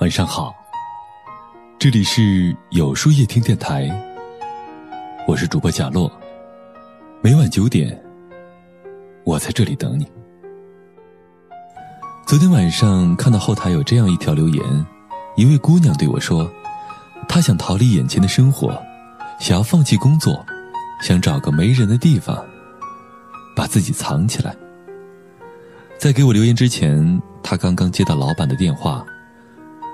晚上好，这里是有书夜听电台，我是主播贾洛。每晚九点，我在这里等你。昨天晚上看到后台有这样一条留言，一位姑娘对我说，她想逃离眼前的生活，想要放弃工作，想找个没人的地方，把自己藏起来。在给我留言之前，她刚刚接到老板的电话。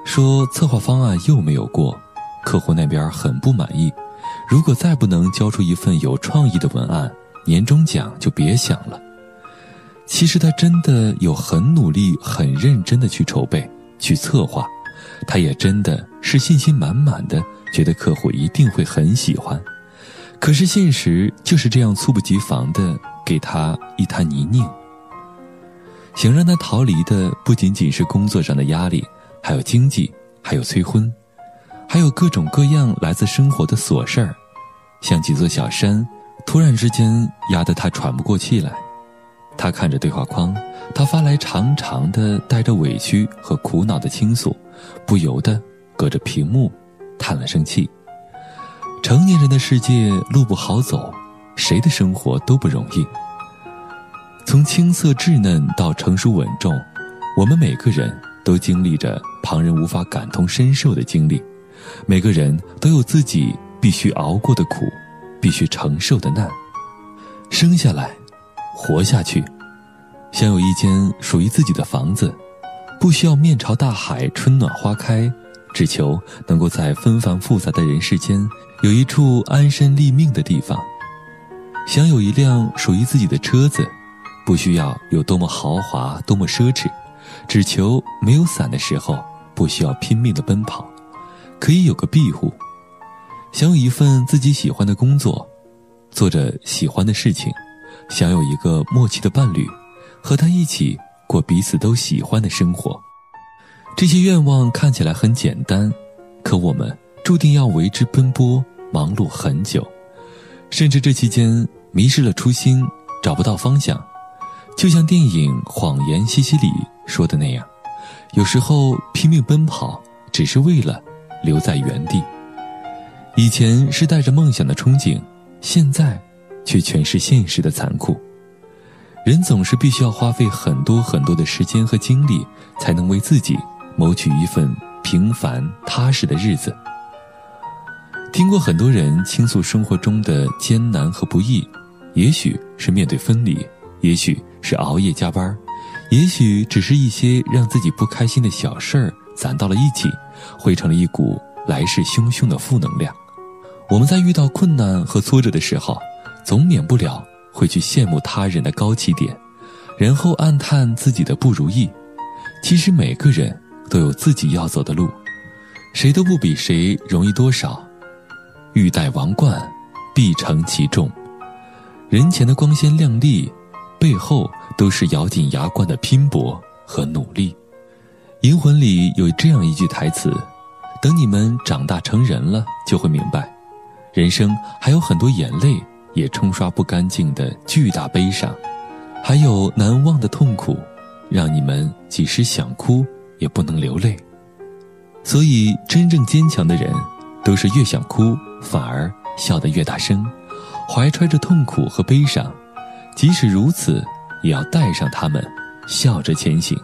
说策划方案又没有过，客户那边很不满意。如果再不能交出一份有创意的文案，年终奖就别想了。其实他真的有很努力、很认真的去筹备、去策划，他也真的是信心满满的，觉得客户一定会很喜欢。可是现实就是这样猝不及防的给他一滩泥泞。想让他逃离的不仅仅是工作上的压力。还有经济，还有催婚，还有各种各样来自生活的琐事儿，像几座小山，突然之间压得他喘不过气来。他看着对话框，他发来长长的带着委屈和苦恼的倾诉，不由得隔着屏幕叹了声气。成年人的世界路不好走，谁的生活都不容易。从青涩稚嫩到成熟稳重，我们每个人。都经历着旁人无法感同身受的经历，每个人都有自己必须熬过的苦，必须承受的难。生下来，活下去，想有一间属于自己的房子，不需要面朝大海，春暖花开，只求能够在纷繁复杂的人世间有一处安身立命的地方。想有一辆属于自己的车子，不需要有多么豪华，多么奢侈。只求没有伞的时候不需要拼命的奔跑，可以有个庇护；想有一份自己喜欢的工作，做着喜欢的事情；想有一个默契的伴侣，和他一起过彼此都喜欢的生活。这些愿望看起来很简单，可我们注定要为之奔波忙碌很久，甚至这期间迷失了初心，找不到方向。就像电影《谎言西西里》说的那样，有时候拼命奔跑只是为了留在原地。以前是带着梦想的憧憬，现在却全是现实的残酷。人总是必须要花费很多很多的时间和精力，才能为自己谋取一份平凡踏实的日子。听过很多人倾诉生活中的艰难和不易，也许是面对分离。也许是熬夜加班，也许只是一些让自己不开心的小事儿攒到了一起，汇成了一股来势汹汹的负能量。我们在遇到困难和挫折的时候，总免不了会去羡慕他人的高起点，然后暗叹自己的不如意。其实每个人都有自己要走的路，谁都不比谁容易多少。欲戴王冠，必承其重。人前的光鲜亮丽。背后都是咬紧牙关的拼搏和努力，《银魂》里有这样一句台词：“等你们长大成人了，就会明白，人生还有很多眼泪也冲刷不干净的巨大悲伤，还有难忘的痛苦，让你们即使想哭也不能流泪。所以，真正坚强的人，都是越想哭反而笑得越大声，怀揣着痛苦和悲伤。”即使如此，也要带上他们，笑着前行。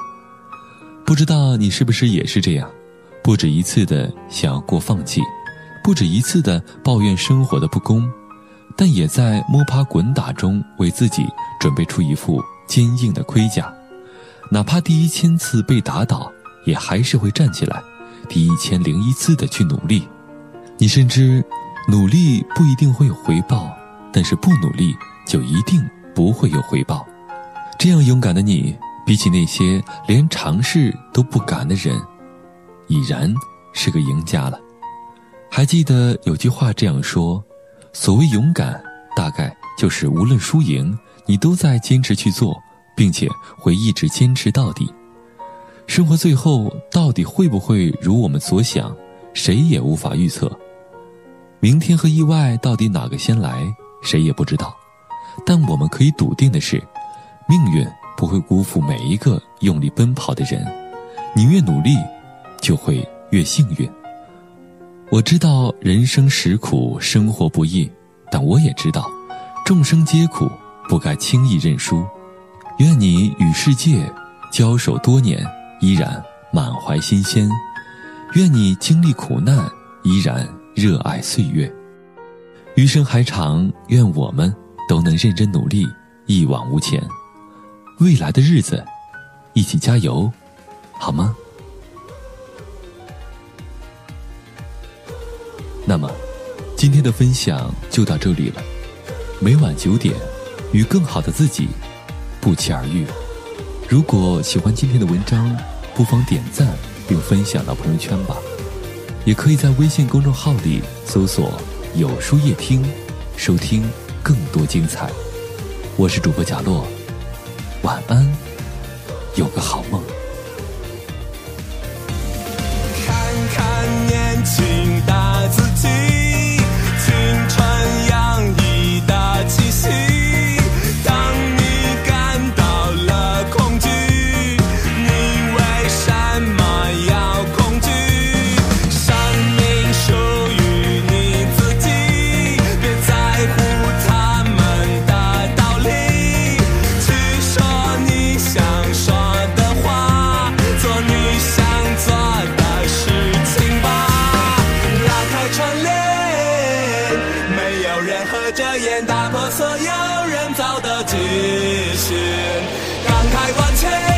不知道你是不是也是这样，不止一次的想要过放弃，不止一次的抱怨生活的不公，但也在摸爬滚打中为自己准备出一副坚硬的盔甲，哪怕第一千次被打倒，也还是会站起来，第一千零一次的去努力。你深知，努力不一定会有回报，但是不努力就一定。不会有回报，这样勇敢的你，比起那些连尝试都不敢的人，已然是个赢家了。还记得有句话这样说：所谓勇敢，大概就是无论输赢，你都在坚持去做，并且会一直坚持到底。生活最后到底会不会如我们所想，谁也无法预测。明天和意外到底哪个先来，谁也不知道。但我们可以笃定的是，命运不会辜负每一个用力奔跑的人。你越努力，就会越幸运。我知道人生实苦，生活不易，但我也知道，众生皆苦，不该轻易认输。愿你与世界交手多年，依然满怀新鲜；愿你经历苦难，依然热爱岁月。余生还长，愿我们都能认真努力，一往无前。未来的日子，一起加油，好吗？那么，今天的分享就到这里了。每晚九点，与更好的自己不期而遇。如果喜欢今天的文章，不妨点赞并分享到朋友圈吧。也可以在微信公众号里搜索“有书夜听”，收听更多精彩。我是主播贾洛，晚安，有个好梦。没有任何遮掩打破所有人造的秩序感慨万千